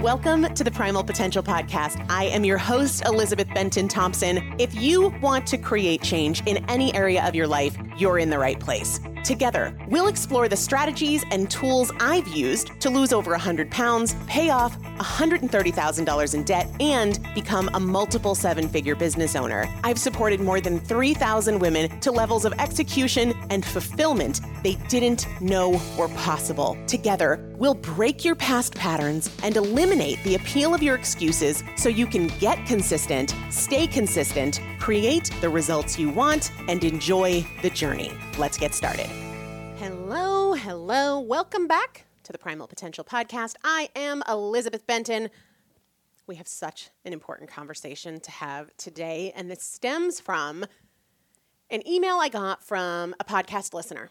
Welcome to the Primal Potential Podcast. I am your host, Elizabeth Benton Thompson. If you want to create change in any area of your life, you're in the right place. Together, we'll explore the strategies and tools I've used to lose over 100 pounds, pay off $130,000 in debt, and become a multiple seven figure business owner. I've supported more than 3,000 women to levels of execution and fulfillment they didn't know were possible. Together, we'll break your past patterns and eliminate the appeal of your excuses so you can get consistent, stay consistent, create the results you want, and enjoy the journey. Let's get started. Hello, hello. Welcome back to the Primal Potential Podcast. I am Elizabeth Benton. We have such an important conversation to have today, and this stems from an email I got from a podcast listener.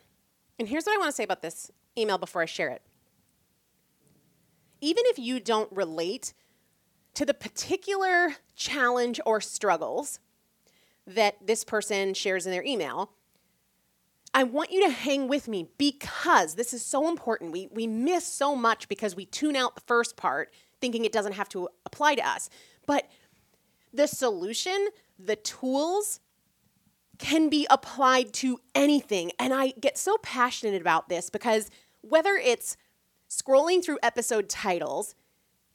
And here's what I want to say about this email before I share it. Even if you don't relate to the particular challenge or struggles that this person shares in their email, I want you to hang with me because this is so important. We, we miss so much because we tune out the first part thinking it doesn't have to apply to us. But the solution, the tools, can be applied to anything. And I get so passionate about this because whether it's scrolling through episode titles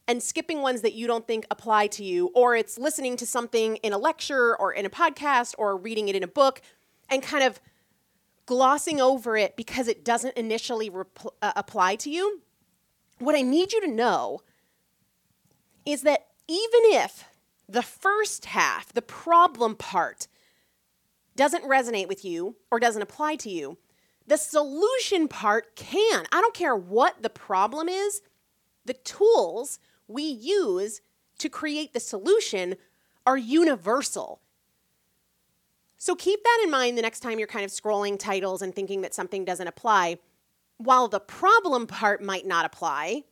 and skipping ones that you don't think apply to you, or it's listening to something in a lecture or in a podcast or reading it in a book and kind of glossing over it because it doesn't initially uh, apply to you, what I need you to know is that even if the first half, the problem part, doesn't resonate with you or doesn't apply to you, the solution part can. I don't care what the problem is, the tools we use to create the solution are universal. So keep that in mind the next time you're kind of scrolling titles and thinking that something doesn't apply. While the problem part might not apply,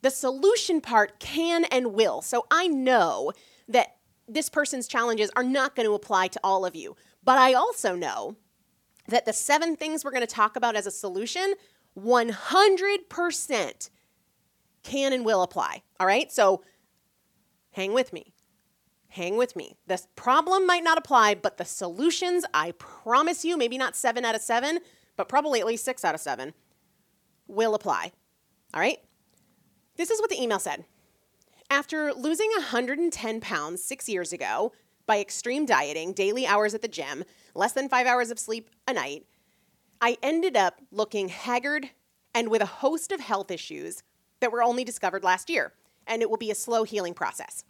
the solution part can and will. So I know that this person's challenges are not going to apply to all of you. But I also know that the seven things we're going to talk about as a solution 100% can and will apply. All right? So hang with me. Hang with me. The problem might not apply, but the solutions, I promise you, maybe not seven out of seven, but probably at least six out of seven, will apply. All right? This is what the email said. After losing 110 pounds six years ago by extreme dieting, daily hours at the gym, less than five hours of sleep a night, I ended up looking haggard and with a host of health issues that were only discovered last year. And it will be a slow healing process.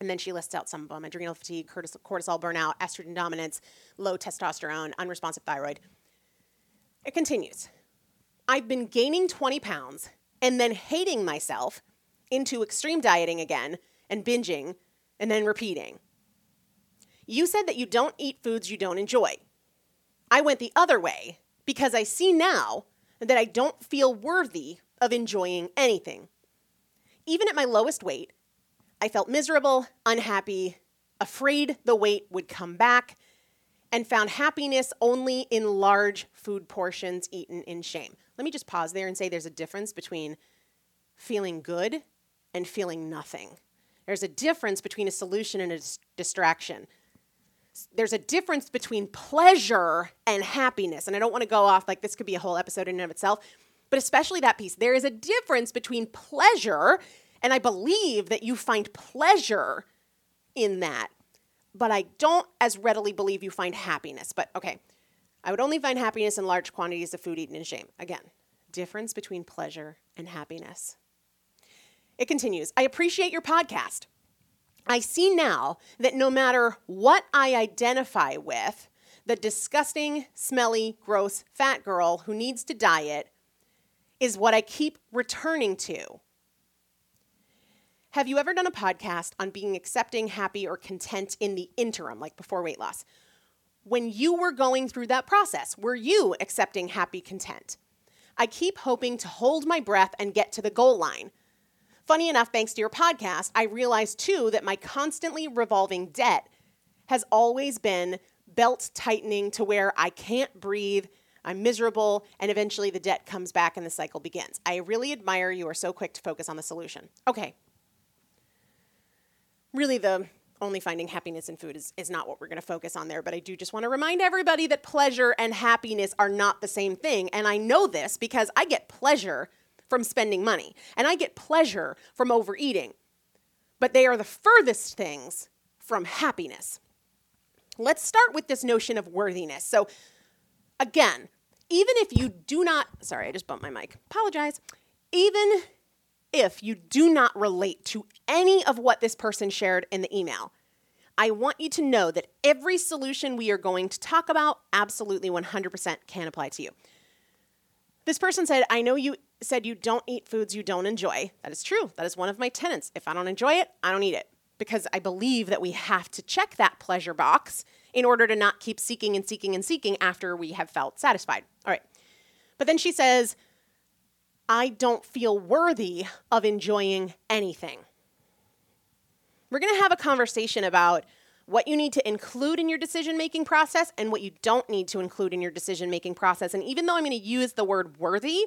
And then she lists out some of them adrenal fatigue, cortisol burnout, estrogen dominance, low testosterone, unresponsive thyroid. It continues. I've been gaining 20 pounds and then hating myself into extreme dieting again and binging and then repeating. You said that you don't eat foods you don't enjoy. I went the other way because I see now that I don't feel worthy of enjoying anything. Even at my lowest weight, I felt miserable, unhappy, afraid the weight would come back, and found happiness only in large food portions eaten in shame. Let me just pause there and say there's a difference between feeling good and feeling nothing. There's a difference between a solution and a dis- distraction. There's a difference between pleasure and happiness. And I don't want to go off like this could be a whole episode in and of itself, but especially that piece. There is a difference between pleasure and I believe that you find pleasure in that. But I don't as readily believe you find happiness. But okay, I would only find happiness in large quantities of food eaten in shame. Again, difference between pleasure and happiness. It continues I appreciate your podcast. I see now that no matter what I identify with, the disgusting, smelly, gross, fat girl who needs to diet is what I keep returning to have you ever done a podcast on being accepting, happy, or content in the interim, like before weight loss? When you were going through that process, were you accepting, happy, content? I keep hoping to hold my breath and get to the goal line. Funny enough, thanks to your podcast, I realized too that my constantly revolving debt has always been belt tightening to where I can't breathe, I'm miserable, and eventually the debt comes back and the cycle begins. I really admire you are so quick to focus on the solution. Okay, really the only finding happiness in food is, is not what we're going to focus on there. But I do just want to remind everybody that pleasure and happiness are not the same thing. And I know this because I get pleasure from spending money and I get pleasure from overeating. But they are the furthest things from happiness. Let's start with this notion of worthiness. So, again, even if you do not, sorry, I just bumped my mic, apologize. Even if you do not relate to any of what this person shared in the email, I want you to know that every solution we are going to talk about absolutely 100% can apply to you. This person said, I know you said you don't eat foods you don't enjoy. That is true. That is one of my tenets. If I don't enjoy it, I don't eat it because I believe that we have to check that pleasure box in order to not keep seeking and seeking and seeking after we have felt satisfied. All right. But then she says, I don't feel worthy of enjoying anything. We're going to have a conversation about what you need to include in your decision making process and what you don't need to include in your decision making process. And even though I'm going to use the word worthy,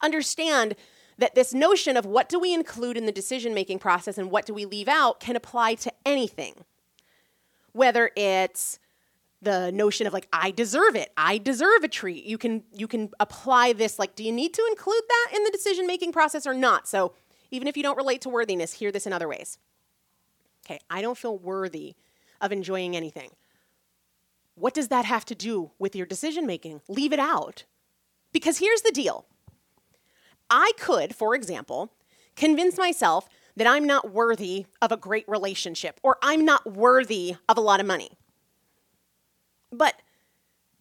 understand that this notion of what do we include in the decision making process and what do we leave out can apply to anything. Whether it's the notion of like I deserve it. I deserve a treat. You can you can apply this like do you need to include that in the decision making process or not? So even if you don't relate to worthiness, hear this in other ways. Okay, I don't feel worthy of enjoying anything. What does that have to do with your decision making? Leave it out. Because here's the deal. I could, for example, convince myself that I'm not worthy of a great relationship or I'm not worthy of a lot of money. But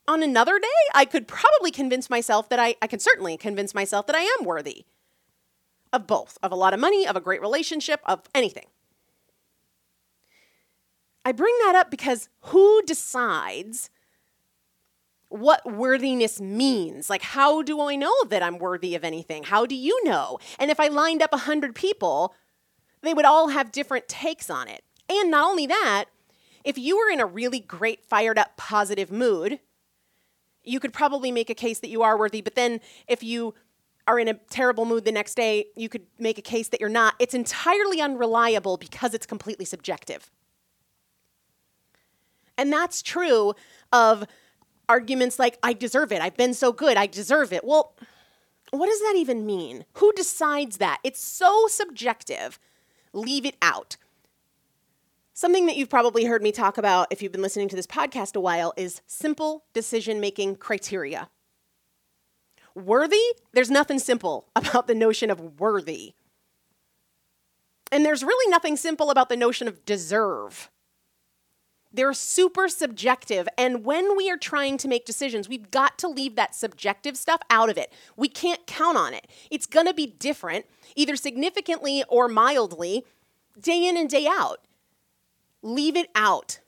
on another day, I could probably convince myself that I, I can certainly convince myself that I am worthy of both, of a lot of money, of a great relationship, of anything. I bring that up because who decides what worthiness means. Like, how do I know that I'm worthy of anything? How do you know? And if I lined up 100 people, they would all have different takes on it. And not only that, if you were in a really great, fired up, positive mood, you could probably make a case that you are worthy. But then if you are in a terrible mood the next day, you could make a case that you're not. It's entirely unreliable because it's completely subjective. And that's true of arguments like, I deserve it. I've been so good. I deserve it. Well, what does that even mean? Who decides that? It's so subjective. Leave it out. Something that you've probably heard me talk about if you've been listening to this podcast a while is simple decision making criteria. Worthy, there's nothing simple about the notion of worthy. And there's really nothing simple about the notion of deserve. They're super subjective. And when we are trying to make decisions, we've got to leave that subjective stuff out of it. We can't count on it. It's going to be different, either significantly or mildly, day in and day out. Leave it out.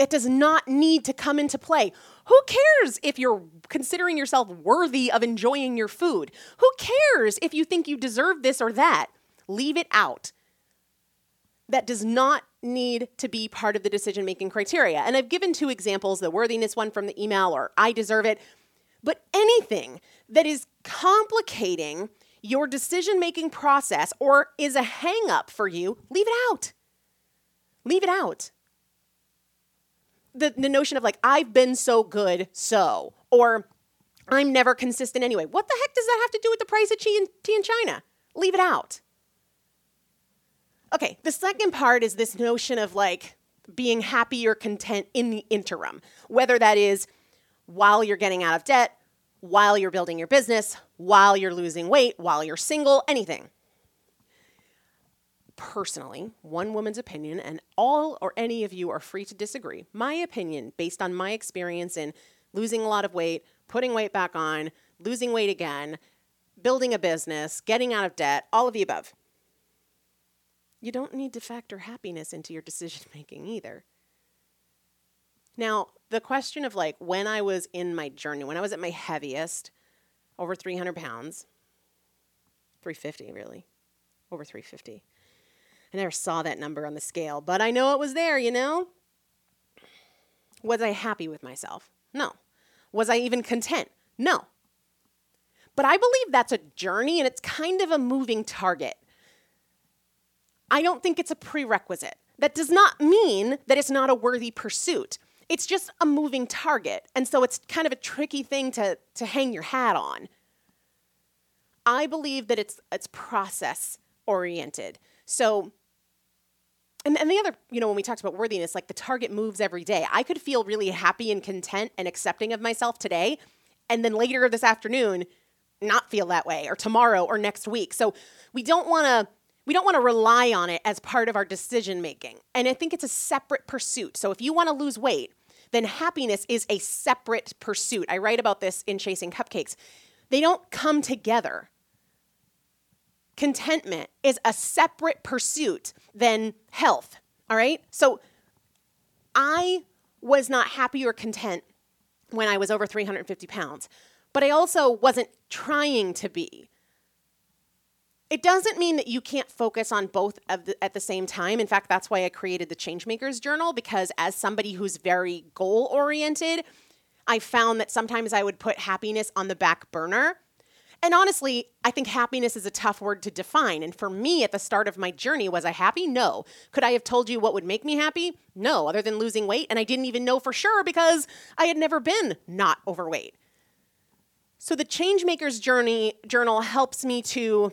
It does not need to come into play. Who cares if you're considering yourself worthy of enjoying your food? Who cares if you think you deserve this or that? Leave it out. That does not need to be part of the decision making criteria. And I've given two examples the worthiness one from the email or I deserve it. But anything that is complicating your decision making process or is a hang up for you, leave it out. Leave it out. The, the notion of like, I've been so good, so, or I'm never consistent anyway. What the heck does that have to do with the price of tea in, tea in China? Leave it out. Okay, the second part is this notion of like being happy or content in the interim, whether that is while you're getting out of debt, while you're building your business, while you're losing weight, while you're single, anything. Personally, one woman's opinion, and all or any of you are free to disagree. My opinion, based on my experience in losing a lot of weight, putting weight back on, losing weight again, building a business, getting out of debt, all of the above. You don't need to factor happiness into your decision making either. Now, the question of like when I was in my journey, when I was at my heaviest, over 300 pounds, 350 really, over 350. I never saw that number on the scale, but I know it was there, you know? Was I happy with myself? No. Was I even content? No. But I believe that's a journey and it's kind of a moving target. I don't think it's a prerequisite. that does not mean that it's not a worthy pursuit. It's just a moving target. And so it's kind of a tricky thing to, to hang your hat on. I believe that it's it's process oriented. So and, and the other, you know, when we talked about worthiness, like the target moves every day. I could feel really happy and content and accepting of myself today, and then later this afternoon, not feel that way, or tomorrow, or next week. So we don't want to we don't want to rely on it as part of our decision making. And I think it's a separate pursuit. So if you want to lose weight, then happiness is a separate pursuit. I write about this in Chasing Cupcakes. They don't come together. Contentment is a separate pursuit than health. All right? So I was not happy or content when I was over 350 pounds, but I also wasn't trying to be. It doesn't mean that you can't focus on both the, at the same time. In fact, that's why I created the Changemakers Journal because as somebody who's very goal oriented, I found that sometimes I would put happiness on the back burner and honestly, I think happiness is a tough word to define. And for me, at the start of my journey, was I happy? No. Could I have told you what would make me happy? No, other than losing weight. And I didn't even know for sure because I had never been not overweight. So the Changemakers Journey Journal helps me to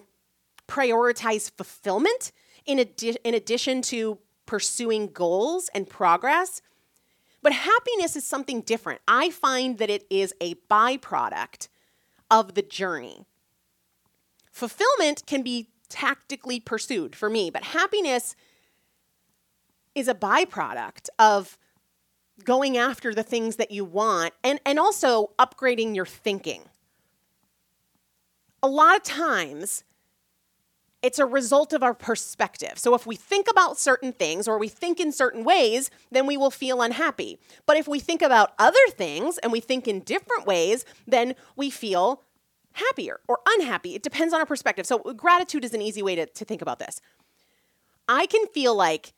prioritize fulfillment in, adi- in addition to pursuing goals and progress. But happiness is something different. I find that it is a byproduct of the journey. Fulfillment can be tactically pursued for me, but happiness is a byproduct of going after the things that you want and, and also upgrading your thinking. A lot of times, it's a result of our perspective. So if we think about certain things or we think in certain ways, then we will feel unhappy. But if we think about other things and we think in different ways, then we feel happier or unhappy. It depends on our perspective. So gratitude is an easy way to, to think about this. I can feel like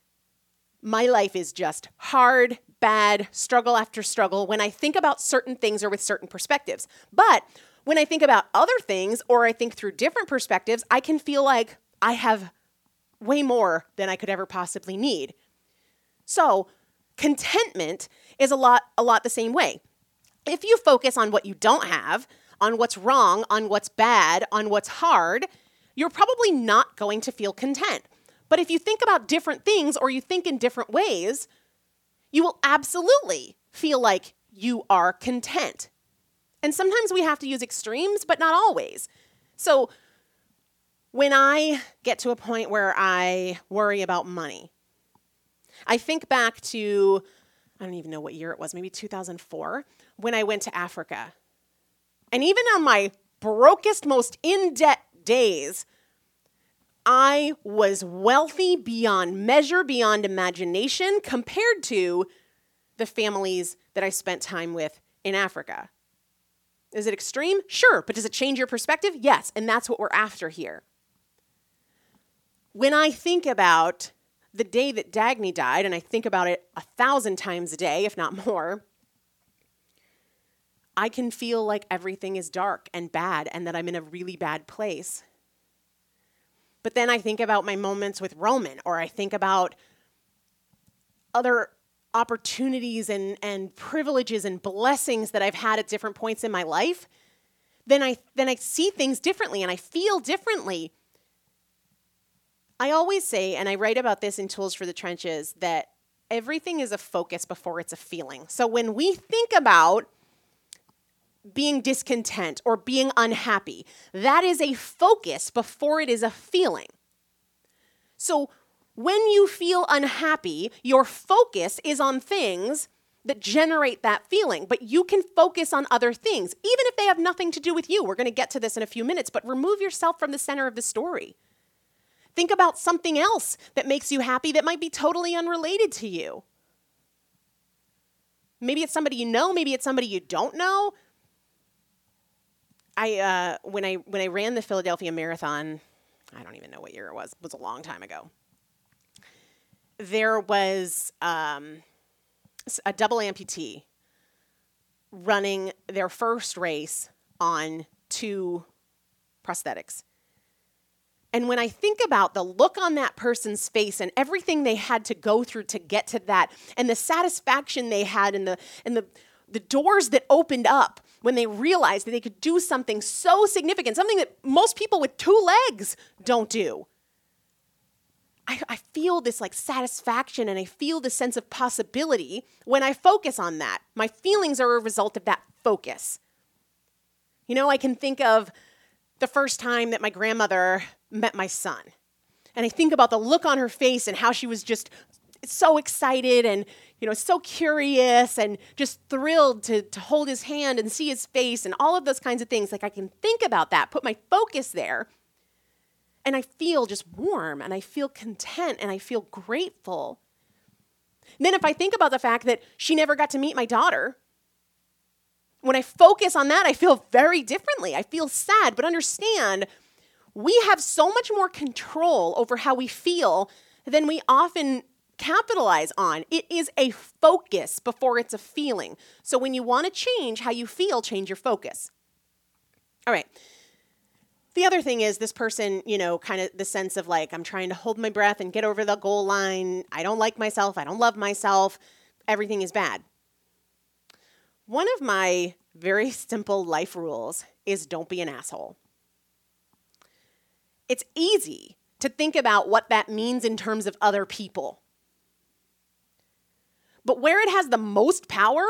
my life is just hard, bad, struggle after struggle when I think about certain things or with certain perspectives. But when I think about other things or I think through different perspectives, I can feel like I have way more than I could ever possibly need. So, contentment is a lot a lot the same way. If you focus on what you don't have, on what's wrong, on what's bad, on what's hard, you're probably not going to feel content. But if you think about different things or you think in different ways, you will absolutely feel like you are content. And sometimes we have to use extremes, but not always. So when I get to a point where I worry about money, I think back to, I don't even know what year it was, maybe 2004, when I went to Africa. And even on my brokest, most in debt days, I was wealthy beyond measure, beyond imagination, compared to the families that I spent time with in Africa. Is it extreme? Sure. But does it change your perspective? Yes. And that's what we're after here. When I think about the day that Dagny died, and I think about it a thousand times a day, if not more, I can feel like everything is dark and bad and that I'm in a really bad place. But then I think about my moments with Roman, or I think about other opportunities and, and privileges and blessings that I've had at different points in my life. Then I then I see things differently and I feel differently. I always say, and I write about this in Tools for the Trenches, that everything is a focus before it's a feeling. So when we think about being discontent or being unhappy. That is a focus before it is a feeling. So when you feel unhappy, your focus is on things that generate that feeling, but you can focus on other things, even if they have nothing to do with you. We're going to get to this in a few minutes, but remove yourself from the center of the story. Think about something else that makes you happy that might be totally unrelated to you. Maybe it's somebody you know, maybe it's somebody you don't know, I uh, when I when I ran the Philadelphia Marathon, I don't even know what year it was. It was a long time ago. There was um, a double amputee running their first race on two prosthetics. And when I think about the look on that person's face and everything they had to go through to get to that, and the satisfaction they had, and the and the the doors that opened up when they realized that they could do something so significant, something that most people with two legs don't do. I, I feel this like satisfaction and I feel the sense of possibility when I focus on that. My feelings are a result of that focus. You know, I can think of the first time that my grandmother met my son. And I think about the look on her face and how she was just so excited and you know so curious and just thrilled to, to hold his hand and see his face and all of those kinds of things like i can think about that put my focus there and i feel just warm and i feel content and i feel grateful and then if i think about the fact that she never got to meet my daughter when i focus on that i feel very differently i feel sad but understand we have so much more control over how we feel than we often capitalize on. It is a focus before it's a feeling. So when you want to change how you feel, change your focus. All right. The other thing is this person, you know, kind of the sense of like, I'm trying to hold my breath and get over the goal line. I don't like myself. I don't love myself. Everything is bad. One of my very simple life rules is don't be an asshole. It's easy to think about what that means in terms of other people. But where it has the most power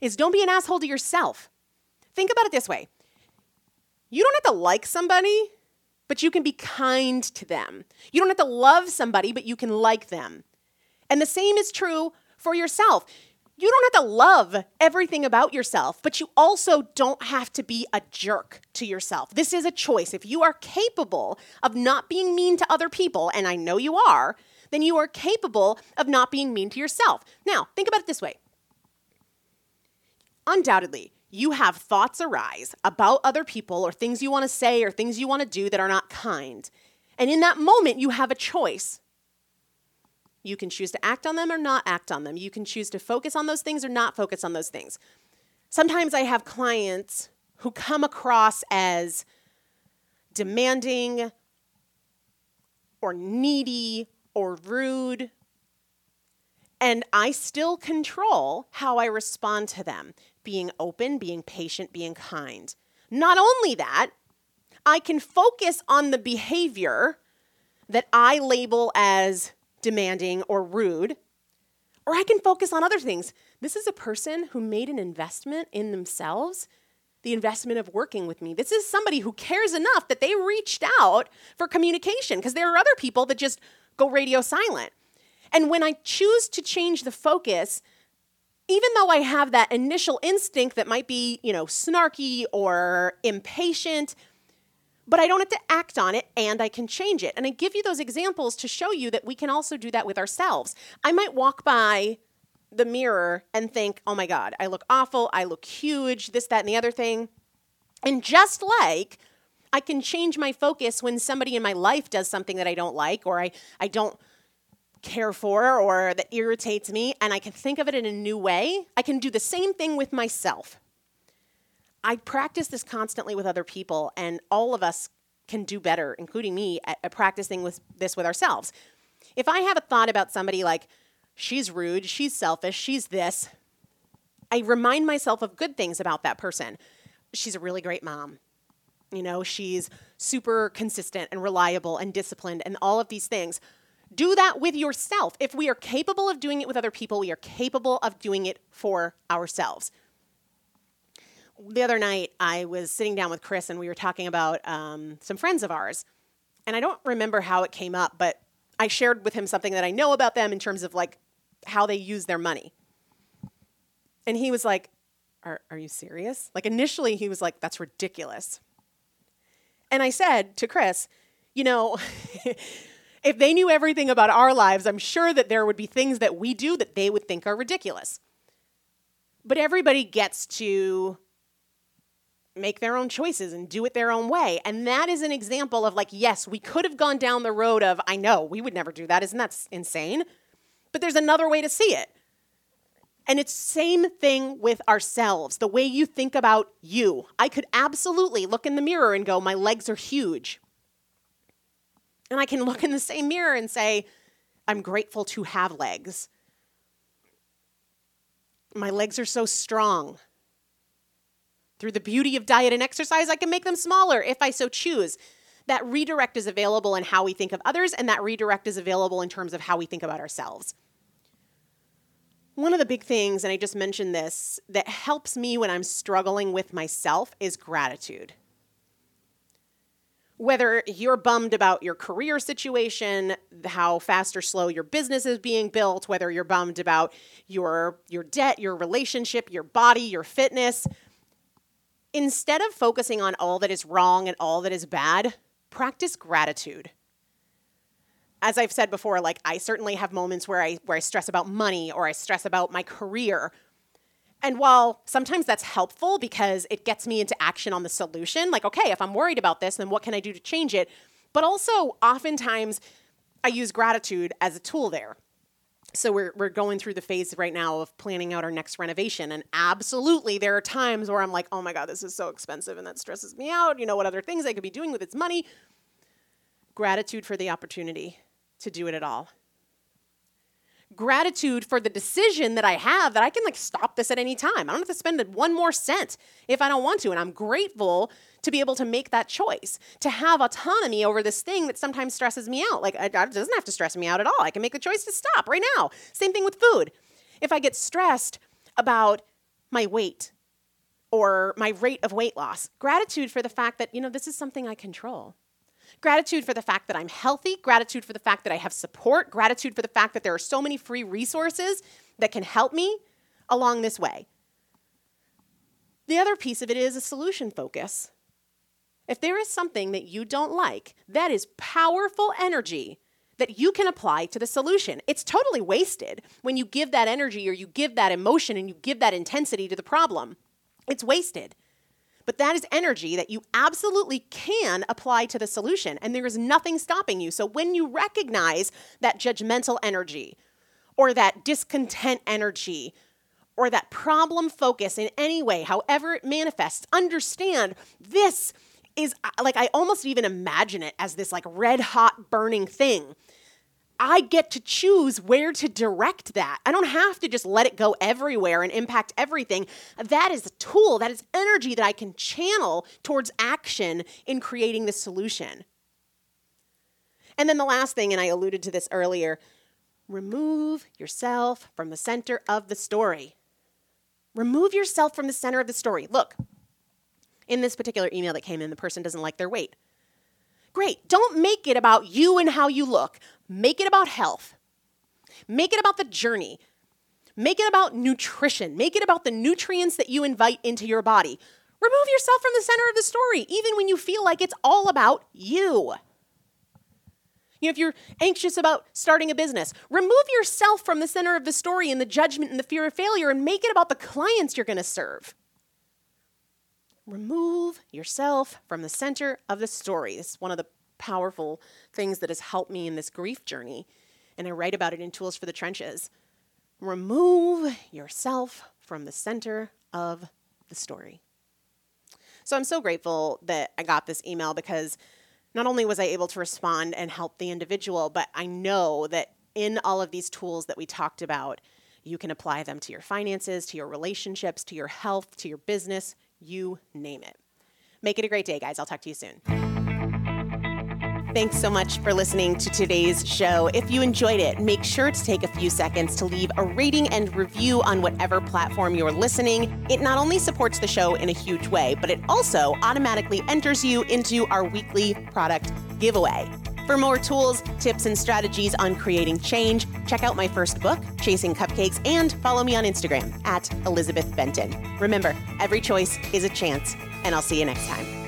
is don't be an asshole to yourself. Think about it this way you don't have to like somebody, but you can be kind to them. You don't have to love somebody, but you can like them. And the same is true for yourself you don't have to love everything about yourself, but you also don't have to be a jerk to yourself. This is a choice. If you are capable of not being mean to other people, and I know you are, then you are capable of not being mean to yourself. Now, think about it this way. Undoubtedly, you have thoughts arise about other people or things you want to say or things you want to do that are not kind. And in that moment, you have a choice you can choose to act on them or not act on them. You can choose to focus on those things or not focus on those things. Sometimes I have clients who come across as demanding or needy or rude. And I still control how I respond to them, being open, being patient, being kind. Not only that, I can focus on the behavior that I label as demanding, or rude. Or I can focus on other things. This is a person who made an investment in themselves, the investment of working with me. This is somebody who cares enough that they reached out for communication because there are other people that just go radio silent. And when I choose to change the focus, even though I have that initial instinct that might be, you know, snarky or impatient, but I don't have to act on it and I can change it. And I give you those examples to show you that we can also do that with ourselves. I might walk by the mirror and think, oh my God, I look awful, I look huge, this, that, and the other thing. And just like I can change my focus when somebody in my life does something that I don't like or I, I don't care for or that irritates me, and I can think of it in a new way, I can do the same thing with myself. I practice this constantly with other people, and all of us can do better, including me, at, at practicing with this with ourselves. If I have a thought about somebody like, she's rude, she's selfish, she's this, I remind myself of good things about that person. She's a really great mom. You know, she's super consistent and reliable and disciplined and all of these things. Do that with yourself. If we are capable of doing it with other people, we are capable of doing it for ourselves the other night I was sitting down with Chris and we were talking about um, some friends of ours. And I don't remember how it came up, but I shared with him something that I know about them in terms of like how they use their money. And he was like, Are, are you serious? Like initially, he was like, That's ridiculous. And I said to Chris, You know, if they knew everything about our lives, I'm sure that there would be things that we do that they would think are ridiculous. But everybody gets to make their own choices and do it their own way. And that is an example of like, yes, we could have gone down the road of, I know, we would never do that. Isn't that insane? But there's another way to see it. And it's same thing with ourselves. The way you think about you. I could absolutely look in the mirror and go, my legs are huge. And I can look in the same mirror and say, I'm grateful to have legs. My legs are so strong. Through the beauty of diet and exercise, I can make them smaller if I so choose. That redirect is available in how we think of others, and that redirect is available in terms of how we think about ourselves. One of the big things, and I just mentioned this, that helps me when I'm struggling with myself is gratitude whether you're bummed about your career situation, how fast or slow your business is being built, whether you're bummed about your your debt, your relationship, your body, your fitness, instead of focusing on all that is wrong and all that is bad, practice gratitude. As I've said before, like I certainly have moments where I where I stress about money or I stress about my career and while sometimes that's helpful because it gets me into action on the solution, like, okay, if I'm worried about this, then what can I do to change it? But also, oftentimes, I use gratitude as a tool there. So we're, we're going through the phase right now of planning out our next renovation. And absolutely, there are times where I'm like, oh my God, this is so expensive and that stresses me out. You know, what other things I could be doing with its money? Gratitude for the opportunity to do it at all gratitude for the decision that I have that I can like stop this at any time. I don't have to spend one more cent if I don't want to. And I'm grateful to be able to make that choice, to have autonomy over this thing that sometimes stresses me out. Like, it doesn't have to stress me out at all. I can make the choice to stop right now. Same thing with food. If I get stressed about my weight or my rate of weight loss, gratitude for the fact that, you know, this is something I control. Gratitude for the fact that I'm healthy, gratitude for the fact that I have support, gratitude for the fact that there are so many free resources that can help me along this way. The other piece of it is a solution focus. If there is something that you don't like, that is powerful energy that you can apply to the solution. It's totally wasted when you give that energy or you give that emotion and you give that intensity to the problem. It's wasted. But that is energy that you absolutely can apply to the solution, and there is nothing stopping you. So when you recognize that judgmental energy, or that discontent energy, or that problem focus in any way, however it manifests, understand this is uh, like I almost even imagine it as this like red hot burning thing I get to choose where to direct that. I don't have to just let it go everywhere and impact everything. That is a tool, that is energy that I can channel towards action in creating the solution. And then the last thing, and I alluded to this earlier remove yourself from the center of the story. Remove yourself from the center of the story. Look, in this particular email that came in, the person doesn't like their weight. Great. Don't make it about you and how you look. Make it about health. Make it about the journey. Make it about nutrition. Make it about the nutrients that you invite into your body. Remove yourself from the center of the story, even when you feel like it's all about you. You know, if you're anxious about starting a business, remove yourself from the center of the story and the judgment and the fear of failure and make it about the clients you're going to serve. Remove yourself from the center of the story. This is one of the powerful things that has helped me in this grief journey. And I write about it in Tools for the Trenches. Remove yourself from the center of the story. So I'm so grateful that I got this email because not only was I able to respond and help the individual, but I know that in all of these tools that we talked about, you can apply them to your finances, to your relationships, to your health, to your business, you name it. Make it a great day, guys. I'll talk to you soon. Thanks so much for listening to today's show. If you enjoyed it, make sure to take a few seconds to leave a rating and review on whatever platform you're listening. It not only supports the show in a huge way, but it also automatically enters you into our weekly product giveaway. For more tools, tips, and strategies on creating change, check out my first book, Chasing Cupcakes, and follow me on Instagram at Elizabeth Benton. Remember, every choice is a chance, and I'll see you next time.